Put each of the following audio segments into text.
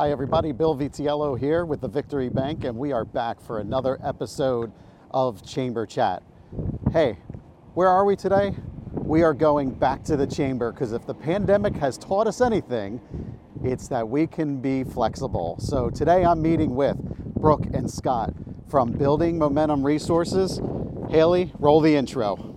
Hi, everybody. Bill Vitiello here with the Victory Bank, and we are back for another episode of Chamber Chat. Hey, where are we today? We are going back to the chamber because if the pandemic has taught us anything, it's that we can be flexible. So today I'm meeting with Brooke and Scott from Building Momentum Resources. Haley, roll the intro.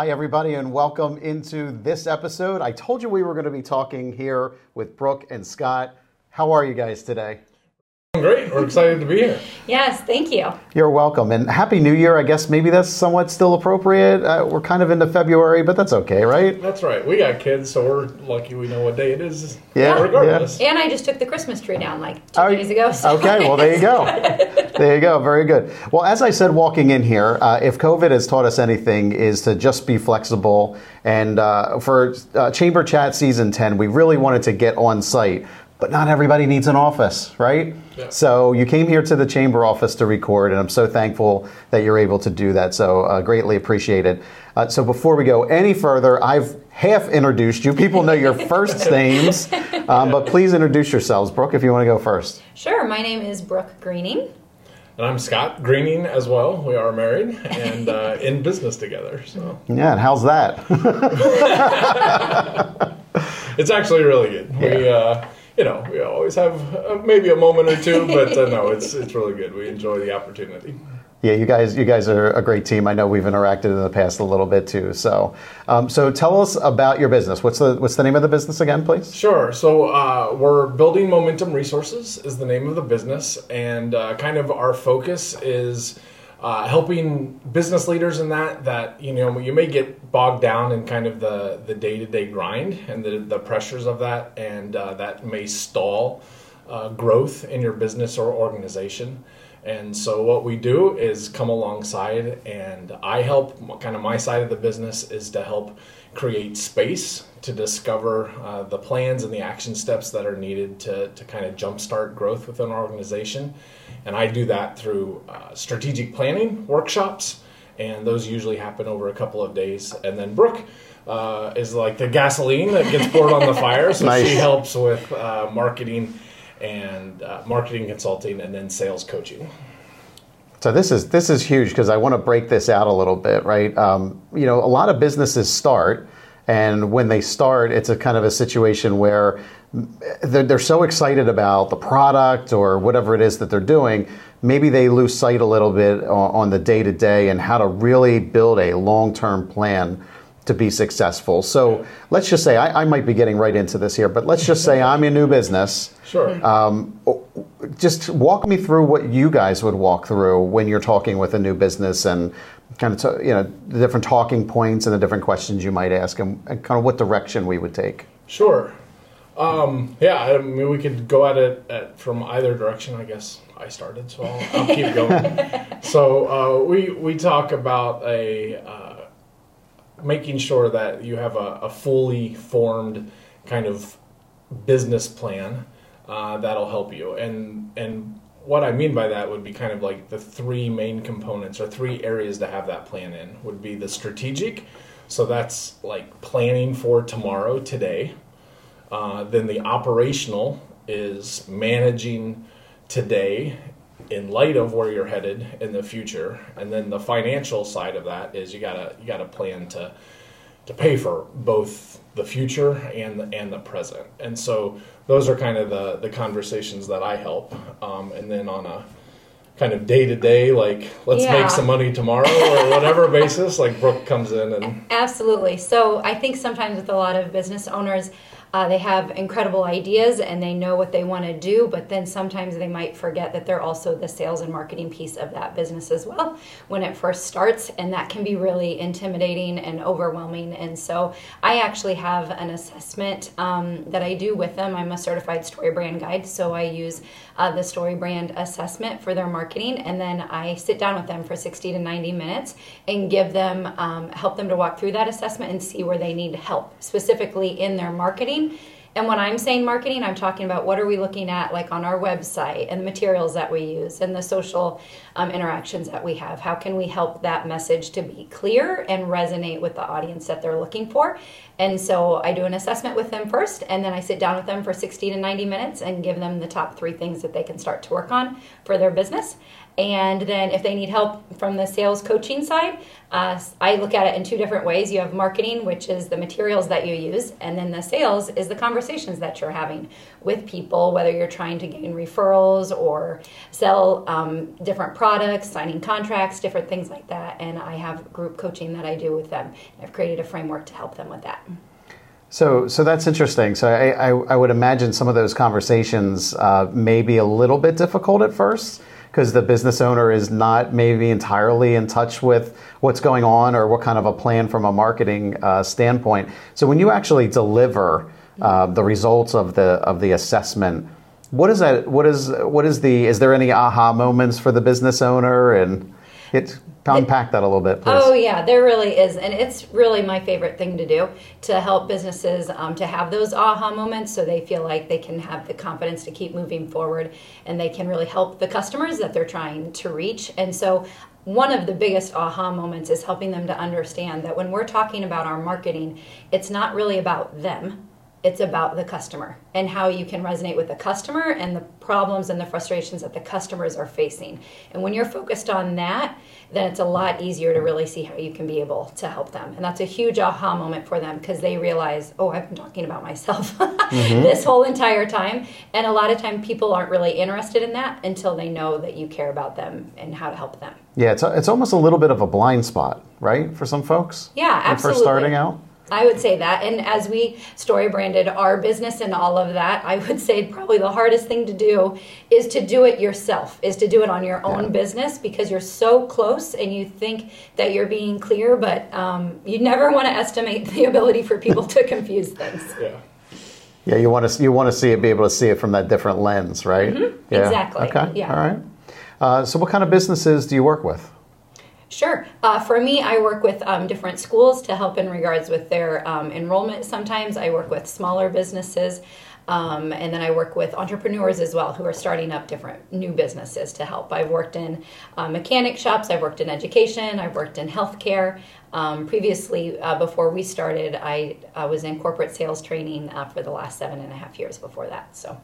Hi, everybody, and welcome into this episode. I told you we were going to be talking here with Brooke and Scott. How are you guys today? Great. We're excited to be here. Yes, thank you. You're welcome. And Happy New Year. I guess maybe that's somewhat still appropriate. Uh, we're kind of into February, but that's okay, right? That's right. We got kids, so we're lucky we know what day it is. Yeah, Regardless. And I just took the Christmas tree down like two Oh, days ago. so- Okay, well, there you go. there you go. Very good. Well, as I said walking in here, uh, if COVID has taught us anything, is to just be flexible. And uh, for uh, Chamber Chat Season 10, we really wanted to get on site. But not everybody needs an office, right? Yeah. So you came here to the chamber office to record, and I'm so thankful that you're able to do that. So uh, greatly appreciated. Uh, so before we go any further, I've half introduced you. People know your first names, um, but please introduce yourselves. Brooke, if you want to go first. Sure, my name is Brooke Greening. And I'm Scott Greening as well. We are married and uh, in business together. So Yeah, and how's that? it's actually really good. We, uh, you know, we always have uh, maybe a moment or two, but uh, no, it's it's really good. We enjoy the opportunity. yeah, you guys, you guys are a great team. I know we've interacted in the past a little bit too. So, um, so tell us about your business. What's the what's the name of the business again, please? Sure. So uh, we're building Momentum Resources is the name of the business, and uh, kind of our focus is uh, helping business leaders in that that you know you may get bogged down in kind of the the day to day grind and the the pressures of that, and uh, that may stall uh, growth in your business or organization. And so what we do is come alongside, and I help. Kind of my side of the business is to help create space to discover uh, the plans and the action steps that are needed to, to kind of jumpstart growth within an organization. And I do that through uh, strategic planning workshops, and those usually happen over a couple of days. And then Brooke uh, is like the gasoline that gets poured on the fire, so Nice. she helps with uh, marketing and uh, marketing consulting and then sales coaching. So this is this is huge because I want to break this out a little bit, right? Um, you know, a lot of businesses start, and when they start, it's a kind of a situation where they're, they're so excited about the product or whatever it is that they're doing, maybe they lose sight a little bit on, on the day to day and how to really build a long term plan to be successful. So let's just say I, I might be getting right into this here, but let's just say I'm a new business. Sure. Um, just walk me through what you guys would walk through when you're talking with a new business and kind of t- you know the different talking points and the different questions you might ask and, and kind of what direction we would take. Sure. Um, yeah, I mean, we could go at it at, from either direction. I guess I started, so I'll, I'll keep going. so uh, we we talk about a uh, making sure that you have a, a fully formed kind of business plan uh, that'll help you. And and what I mean by that would be kind of like the three main components or three areas to have that plan in would be the strategic. So that's like planning for tomorrow, today. Uh, then the operational is managing today in light of where you're headed in the future, and then the financial side of that is you gotta you gotta plan to to pay for both the future and the, and the present. And so those are kind of the the conversations that I help. Um, and then on a kind of day to day, like let's Yeah. make some money tomorrow or whatever basis, like Brooke comes in and Absolutely. So I think sometimes with a lot of business owners, uh, they have incredible ideas and they know what they want to do, but then sometimes they might forget that they're also the sales and marketing piece of that business as well when it first starts, and that can be really intimidating and overwhelming. And so, I actually have an assessment um, that I do with them. I'm a certified StoryBrand guide, so I use uh, the StoryBrand assessment for their marketing, and then I sit down with them for 60 to 90 minutes and give them um, help them to walk through that assessment and see where they need help specifically in their marketing and when I'm saying marketing, I'm talking about what are we looking at, like on our website and the materials that we use and the social um, interactions that we have. How can we help that message to be clear and resonate with the audience that they're looking for? And so I do an assessment with them first, and then I sit down with them for 60 to 90 minutes and give them the top three things that they can start to work on for their business. And then if they need help from the sales coaching side, uh, I look at it in two different ways. You have marketing, which is the materials that you use, and then the sales is the conversations that you're having with people, whether you're trying to gain referrals or sell um, different products, signing contracts, different things like that. And I have group coaching that I do with them. I've created a framework to help them with that. So, so that's interesting. So, I, I, I would imagine some of those conversations uh, may be a little bit difficult at first because the business owner is not maybe entirely in touch with what's going on or what kind of a plan from a marketing uh, standpoint. So when you actually deliver uh, the results of the of the assessment, what is that? What is what is the? Is there any aha moments for the business owner and it? unpack that a little bit, please. Oh yeah, there really is, and it's really my favorite thing to do to help businesses um, to have those aha moments, so they feel like they can have the confidence to keep moving forward, and they can really help the customers that they're trying to reach. And so, one of the biggest aha moments is helping them to understand that when we're talking about our marketing, it's not really about them it's about the customer and how you can resonate with the customer and the problems and the frustrations that the customers are facing. And when you're focused on that, then it's a lot easier to really see how you can be able to help them. And that's a huge aha moment for them because they realize, oh, I've been talking about myself mm-hmm. this whole entire time. And a lot of time people aren't really interested in that until they know that you care about them and how to help them. Yeah, it's, a, it's almost a little bit of a blind spot, right, for some folks? Yeah, absolutely. First starting out? I would say that. And as we story branded our business and all of that, I would say probably the hardest thing to do is to do it yourself, is to do it on your own yeah. business because you're so close and you think that you're being clear, but um, you never want to estimate the ability for people to confuse things. Yeah. Yeah, you want to you want to see it, be able to see it from that different lens, right? Mm-hmm. Yeah. Exactly. Okay. Yeah. All right. Uh, so, what kind of businesses do you work with? Sure. Uh, for me, I work with um, different schools to help in regards with their um, enrollment. Sometimes I work with smaller businesses. Um, and then I work with entrepreneurs as well who are starting up different new businesses to help. I've worked in uh, mechanic shops, I've worked in education, I've worked in healthcare. Um, previously, uh, before we started, I, was in corporate sales training uh, for the last seven and a half years before that. So.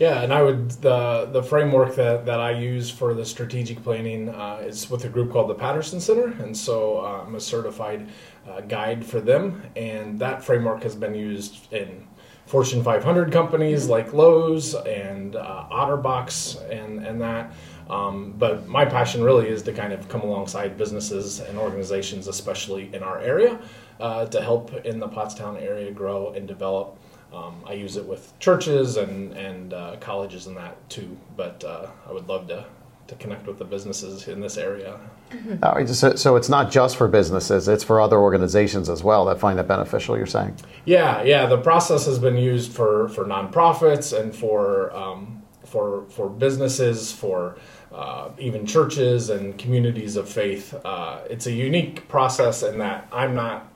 Yeah, and I would the the framework that, that I use for the strategic planning uh, is with a group called the Paterson Center, and so uh, I'm a certified uh, guide for them, and that framework has been used in Fortune 500 companies like Lowe's and uh, OtterBox and and that. Um, but my passion really is to kind of come alongside businesses and organizations, especially in our area, uh, to help in the Pottstown area grow and develop. Um, I use it with churches and and uh, colleges and that too. But uh, I would love to to connect with the businesses in this area. Mm-hmm. So, so it's not just for businesses; it's for other organizations as well that find it beneficial. You're saying? Yeah, yeah. The process has been used for for nonprofits and for um, for for businesses for. Uh, even churches and communities of faith. Uh, it's a unique process in that I'm not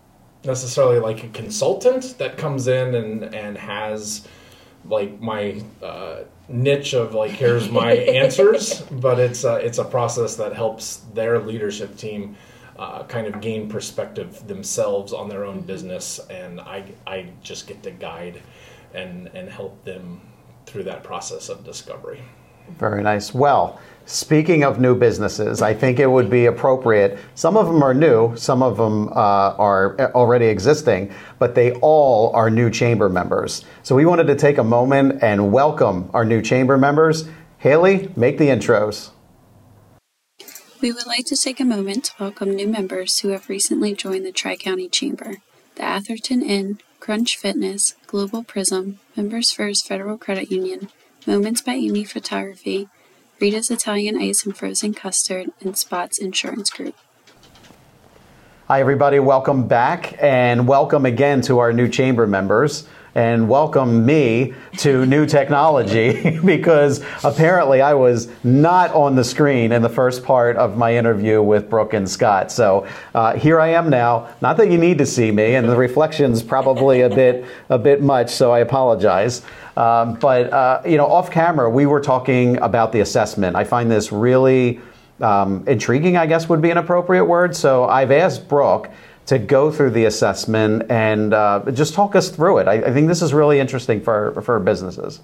necessarily like a consultant that comes in and and has like my uh, niche of like here's my answers, but it's a, it's a process that helps their leadership team uh, kind of gain perspective themselves on their own business, and I I just get to guide and and help them through that process of discovery. Very nice. Well. Speaking of new businesses, I think it would be appropriate. Some of them are new, some of them uh, are already existing, but they all are new chamber members. So we wanted to take a moment and welcome our new chamber members. Haley, make the intros. We would like to take a moment to welcome new members who have recently joined the Tri County Chamber the Atherton Inn, Crunch Fitness, Global Prism, Members First Federal Credit Union, Moments by Amy Photography, Rita's Italian Ice and Frozen Custard, and Spots Insurance Group. Hi, everybody. Welcome back, and welcome again to our new chamber members. And welcome me to new technology because apparently I was not on the screen in the first part of my interview with Brooke and Scott. So uh, here I am now. Not that you need to see me, and the reflection's probably a bit a bit much, so I apologize. Um, but uh, you know, off camera, we were talking about the assessment. I find this really um, intriguing, I guess would be an appropriate word. So I've asked Brooke to go through the assessment and uh, just talk us through it. I, I, think this is really interesting for, for businesses.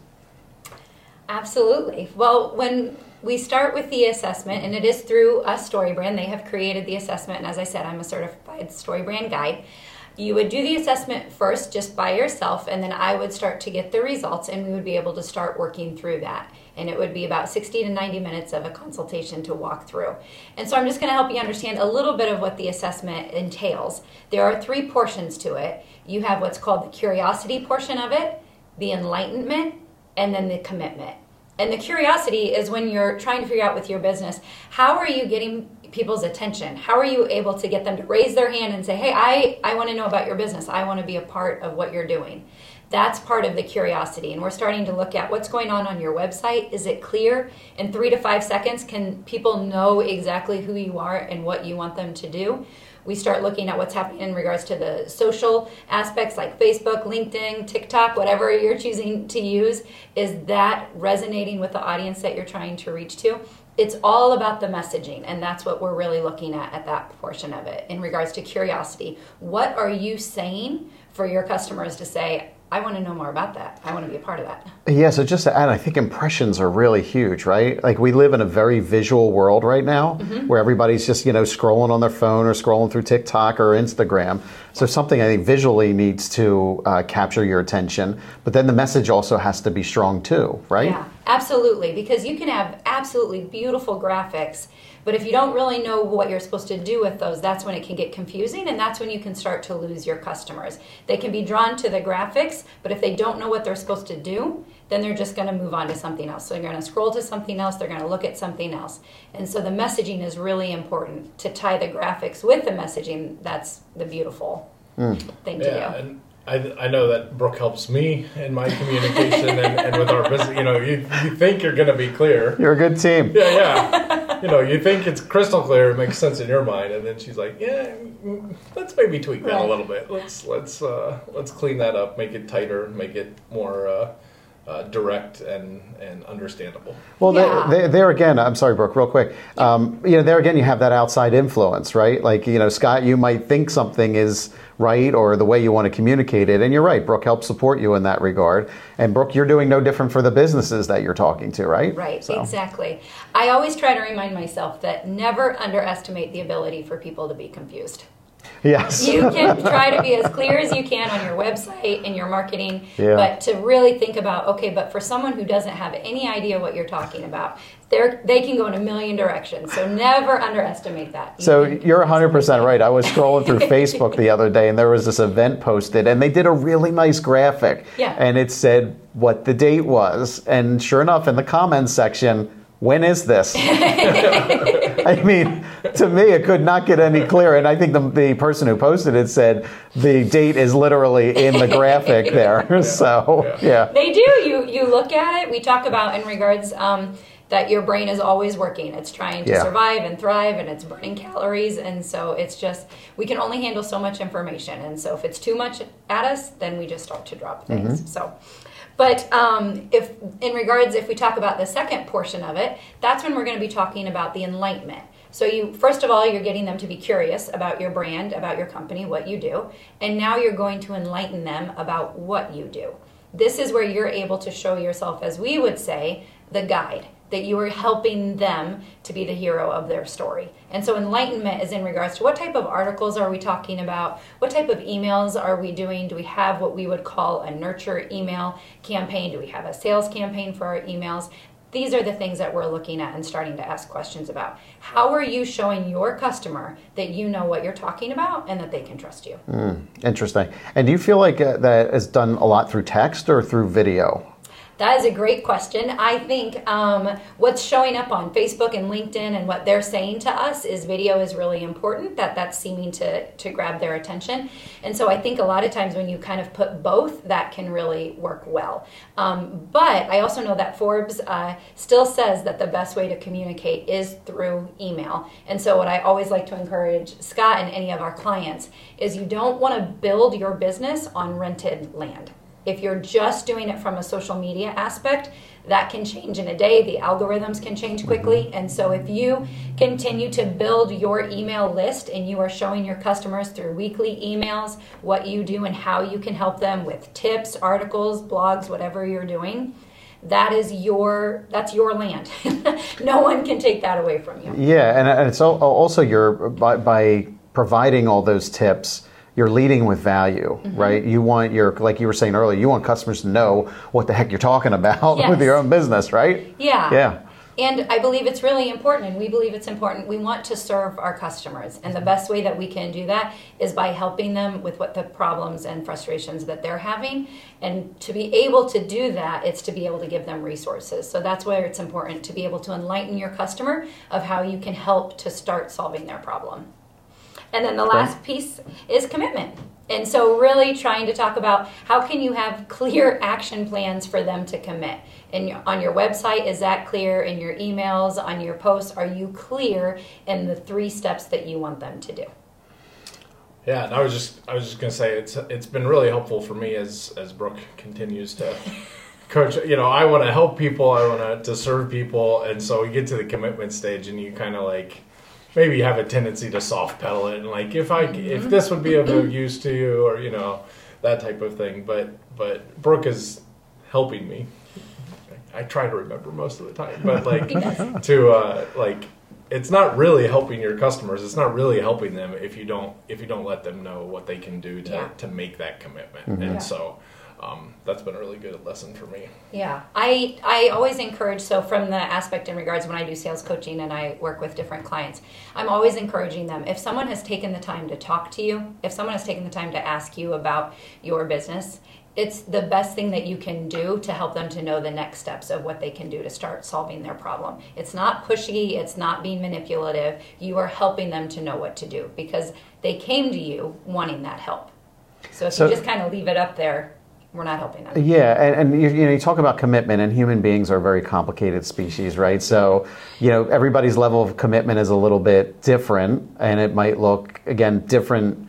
Absolutely. Well, when we start with the assessment, and it is through a StoryBrand, they have created the assessment, and as I said, I'm a certified StoryBrand guide. You would do the assessment first just by yourself, and then I would start to get the results, and we would be able to start working through that and it would be about 60 to 90 minutes of a consultation to walk through. And so I'm just going to help you understand a little bit of what the assessment entails. There are three portions to it. You have what's called the curiosity portion of it, the enlightenment, and then the commitment. And the curiosity is when you're trying to figure out with your business, how are you getting people's attention? How are you able to get them to raise their hand and say, hey, I, I want to know about your business. I want to be a part of what you're doing. That's part of the curiosity. And we're starting to look at what's going on on your website. Is it clear? In three to five seconds, can people know exactly who you are and what you want them to do? We start looking at what's happening in regards to the social aspects like Facebook, LinkedIn, TikTok, whatever you're choosing to use. Is that resonating with the audience that you're trying to reach to? It's all about the messaging, and that's what we're really looking at at that portion of it in regards to curiosity. What are you saying for your customers to say, I want to know more about that. I want to be a part of that. Yeah, so just to add, I think impressions are really huge, right? Like we live in a very visual world right now mm-hmm. where everybody's just, you know, scrolling on their phone or scrolling through TikTok or Instagram. So something I think visually needs to uh, capture your attention, but then the message also has to be strong too, right? Yeah, absolutely. Because you can have absolutely beautiful graphics but if you don't really know what you're supposed to do with those, that's when it can get confusing and that's when you can start to lose your customers. They can be drawn to the graphics, but if they don't know what they're supposed to do, then they're just going to move on to something else. So they're going to scroll to something else, they're going to look at something else. And so the messaging is really important to tie the graphics with the messaging. That's the beautiful mm. thing to yeah, do. And- I, I know that Brooke helps me in my communication and, and with our business. You know, you, you think you're going to be clear. You're a good team. Yeah, yeah. you know, you think it's crystal clear, it makes sense in your mind, and then she's like, "Yeah, let's maybe tweak that right. a little bit. Let's let's uh, let's clean that up, make it tighter, make it more." Uh, uh, direct and, and understandable. Well, yeah. there, there, again, I'm sorry, Brooke, real quick. Um, you know, there again, you have that outside influence, right? Like, you know, Scott, you might think something is right or the way you want to communicate it. And you're right, Brooke helps support you in that regard. And Brooke, you're doing no different for the businesses that you're talking to, right? Right, so. exactly. I always try to remind myself that never underestimate the ability for people to be confused. Yes. you can try to be as clear as you can on your website and your marketing, yeah. but to really think about okay, but for someone who doesn't have any idea what you're talking about, they they can go in a million directions. So never underestimate that. You so you're 100% right. I was scrolling through Facebook the other day and there was this event posted and they did a really nice graphic. Yeah. And it said what the date was. And sure enough, in the comments section, when is this? I mean, to me, it could not get any clearer. And I think the, the person who posted it said the date is literally in the graphic there. Yeah. So, yeah. They do. You, you look at it. We talk about in regards um, that your brain is always working. It's trying to yeah. survive and thrive and it's burning calories. And so it's just, we can only handle so much information. And so if it's too much at us, then we just start to drop things. Mm-hmm. So, but um, if in regards, if we talk about the second portion of it, that's when we're going to be talking about the enlightenment. So you first of all, you're getting them to be curious about your brand, about your company, what you do, and now you're going to enlighten them about what you do. This is where you're able to show yourself, as we would say, the guide that you are helping them to be the hero of their story. And so enlightenment is in regards to what type of articles are we talking about? What type of emails are we doing? Do we have what we would call a nurture email campaign? Do we have a sales campaign for our emails? These are the things that we're looking at and starting to ask questions about. How are you showing your customer that you know what you're talking about and that they can trust you? Mm, interesting. And do you feel like uh, that is done a lot through text or through video? That is a great question. I think um, what's showing up on Facebook and LinkedIn and what they're saying to us is video is really important. That that's seeming to to grab their attention, and so I think a lot of times when you kind of put both, that can really work well. Um, but I also know that Forbes uh, still says that the best way to communicate is through email, and so what I always like to encourage Scott and any of our clients is you don't want to build your business on rented land if you're just doing it from a social media aspect, that can change in a day. The algorithms can change quickly. Mm-hmm. And so, if you continue to build your email list and you are showing your customers through weekly emails what you do and how you can help them with tips, articles, blogs, whatever you're doing, that is your that's your land. no one can take that away from you. Yeah, and it's also your by, by providing all those tips you're leading with value, mm-hmm. right? You want your, like you were saying earlier, you want customers to know what the heck you're talking about yes. with your own business, right? Yeah. Yeah. And I believe it's really important, and we believe it's important. We want to serve our customers, and the best way that we can do that is by helping them with what the problems and frustrations that they're having. And to be able to do that, it's to be able to give them resources. So that's where it's important to be able to enlighten your customer of how you can help to start solving their problem. And then the last piece is commitment. And so really trying to talk about how can you have clear action plans for them to commit. And on your website, is that clear? In your emails, on your posts, are you clear in the three steps that you want them to do? Yeah, and I was just I was just gonna say it's it's been really helpful for me as as Brooke continues to coach. You know, I want to help people, I want to serve people, and so we get to the commitment stage, and you kind of like maybe you have a tendency to soft pedal it and like if I mm-hmm. if this would be of use to you or you know that type of thing. But but Brooke is helping me. I try to remember most of the time, but like to uh, like it's not really helping your customers. It's not really helping them if you don't if you don't let them know what they can do to, yeah. to make that commitment. Mm-hmm. And yeah. so um, that's been a really good lesson for me. Yeah, I I always encourage. So from the aspect in regards when I do sales coaching and I work with different clients, I'm always encouraging them. If someone has taken the time to talk to you, if someone has taken the time to ask you about your business, it's the best thing that you can do to help them to know the next steps of what they can do to start solving their problem. It's not pushy, it's not being manipulative. You are helping them to know what to do because they came to you wanting that help. So if so, you just kind of leave it up there, we're not helping them. Yeah, and, and you, you, know, you talk about commitment, and human beings are a very complicated species, right? So, you know, everybody's level of commitment is a little bit different, and it might look again different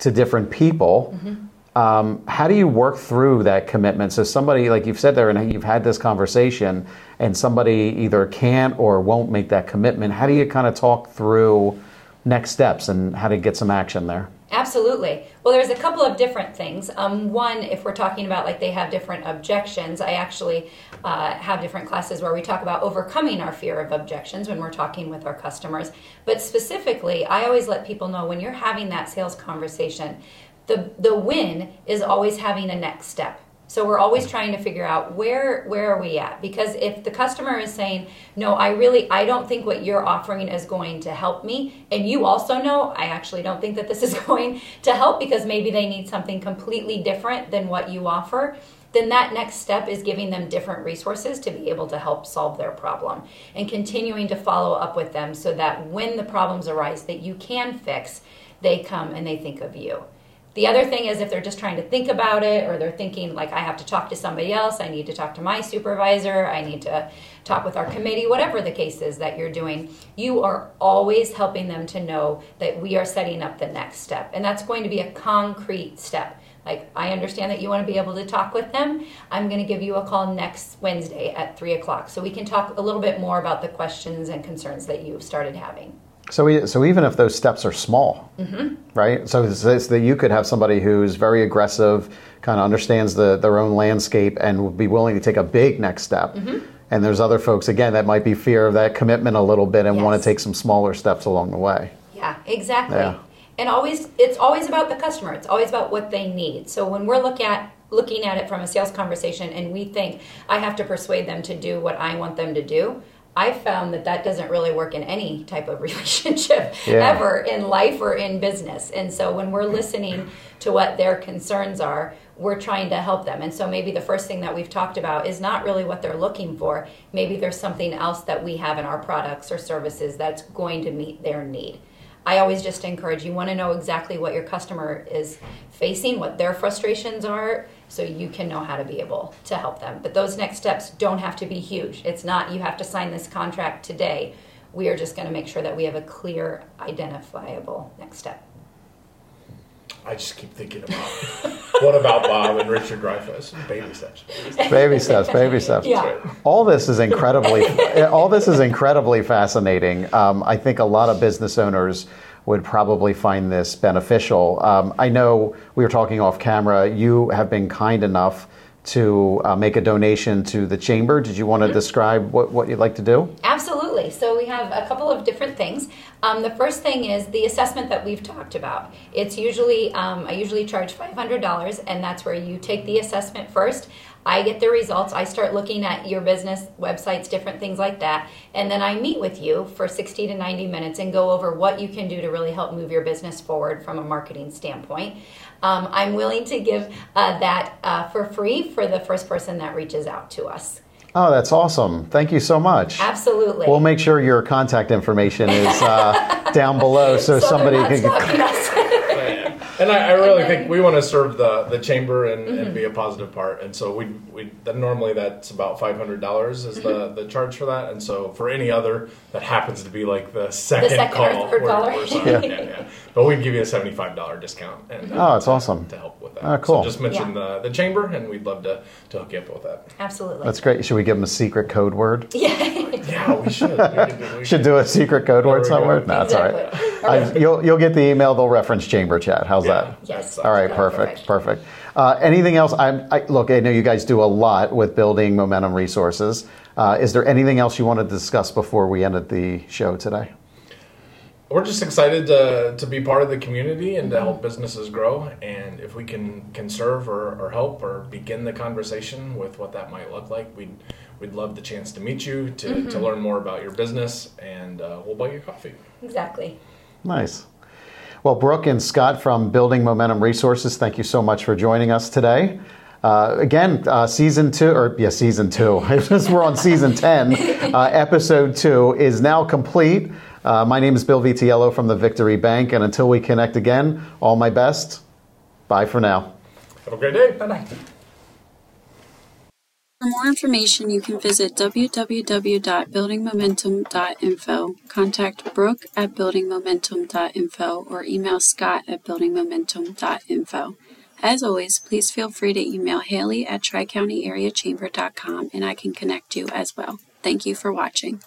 to different people. Mm-hmm. Um, how do you work through that commitment? So, somebody like you've said there, and you've had this conversation, and somebody either can't or won't make that commitment. How do you kind of talk through next steps and how to get some action there? Absolutely. Well, there's a couple of different things. Um, one, if we're talking about like they have different objections, I actually uh, have different classes where we talk about overcoming our fear of objections when we're talking with our customers. But specifically, I always let people know when you're having that sales conversation, the, the win is always having a next step so we're always trying to figure out where where are we at because if the customer is saying, "No, I really I don't think what you're offering is going to help me." And you also know, "I actually don't think that this is going to help because maybe they need something completely different than what you offer." Then that next step is giving them different resources to be able to help solve their problem and continuing to follow up with them so that when the problems arise that you can fix, they come and they think of you. The other thing is if they're just trying to think about it or they're thinking like I have to talk to somebody else, I need to talk to my supervisor, I need to talk with our committee, whatever the case is that you're doing, you are always helping them to know that we are setting up the next step. And that's going to be a concrete step. Like, I understand that you want to be able to talk with them. I'm going to give you a call next Wednesday at 3 o'clock so we can talk a little bit more about the questions and concerns that you've started having. So, we, so even if those steps are small, mm-hmm. right? So that you could have somebody who's very aggressive, kind of understands the, their own landscape, and would be willing to take a big next step. Mm-hmm. And there's other folks again that might be fear of that commitment a little bit and yes. want to take some smaller steps along the way. Yeah, exactly. Yeah. And always, it's always about the customer. It's always about what they need. So when we're look at looking at it from a sales conversation and we think I have to persuade them to do what I want them to do, I found that that doesn't really work in any type of relationship Yeah. ever in life or in business. And so when we're listening to what their concerns are, we're trying to help them. And so maybe the first thing that we've talked about is not really what they're looking for. Maybe there's something else that we have in our products or services that's going to meet their need. I always just encourage you want to know exactly what your customer is facing, what their frustrations are, so you can know how to be able to help them. But those next steps don't have to be huge. It's not you have to sign this contract today. We are just going to make sure that we have a clear, identifiable next step. I just keep thinking about what about Bob and Richard Dreyfuss? Baby steps. Baby steps. Baby steps, baby steps. Yeah. All this is incredibly, all this is incredibly fascinating. Um, I think a lot of business owners would probably find this beneficial. Um, I know we were talking off camera. You have been kind enough to uh, make a donation to the chamber. Did you want to describe what, what you'd like to do? Absolutely. So we have a couple of different things. Um, the first thing is the assessment that we've talked about. It's usually um, I usually charge five hundred dollars, and that's where you take the assessment first. I get the results. I start looking at your business websites, different things like that, and then I meet with you for sixty to ninety minutes and go over what you can do to really help move your business forward from a marketing standpoint. Um, I'm willing to give uh, that uh, for free for the first person that reaches out to us. Oh, that's awesome. Thank you so much. Absolutely. We'll make sure your contact information is uh, down below so, So somebody can. stalking us. And I, I really And then- think we want to serve the, the chamber and, Mm-hmm. and be a positive part. And so we we then normally that's about five hundred dollars is the, Mm-hmm. the charge for that. And so for any other that happens to be like the second, second or call, third we're- caller. we're sorry. yeah. Yeah, But we'd give you a seventy five dollar discount. And Oh, it's awesome. to help with that. Oh, cool. So just mention Yeah. the, the chamber, and we'd love to, to hook you up with that. Absolutely. That's great. Should we give them a secret code word? Yeah, yeah, we should. We could we Should do a secret code word somewhere? No, that's all right. Exactly. I, you'll, you'll get the email. They'll reference chamber chat. How's Yeah. that? Yes. All right, perfect, perfect. perfect. Uh, anything else? I'm, I, look, I know you guys do a lot with building momentum resources. Uh, is there anything else you want to discuss before we ended the show today? We're just excited to, to be part of the community and to help businesses grow. And if we can, can serve or, or help or begin the conversation with what that might look like, we'd, we'd love the chance to meet you, to, to learn more about your business, and uh, we'll buy you coffee. Exactly. Nice. Well, Brooke and Scott from Building Momentum Resources, thank you so much for joining us today. Uh, again, uh, season two, or yeah, season two, because we're on season 10, uh, episode two is now complete. Uh, my name is Bill Vitiello from the Victory Bank, and until we connect again, all my best. Bye for now. Have a great day. Bye bye. For more information, you can visit www.buildingmomentum.info, contact Brooke at buildingmomentum.info, or email Scott at buildingmomentum.info. As always, please feel free to email Haley at tricountyareachamber.com and I can connect you as well. Thank you for watching.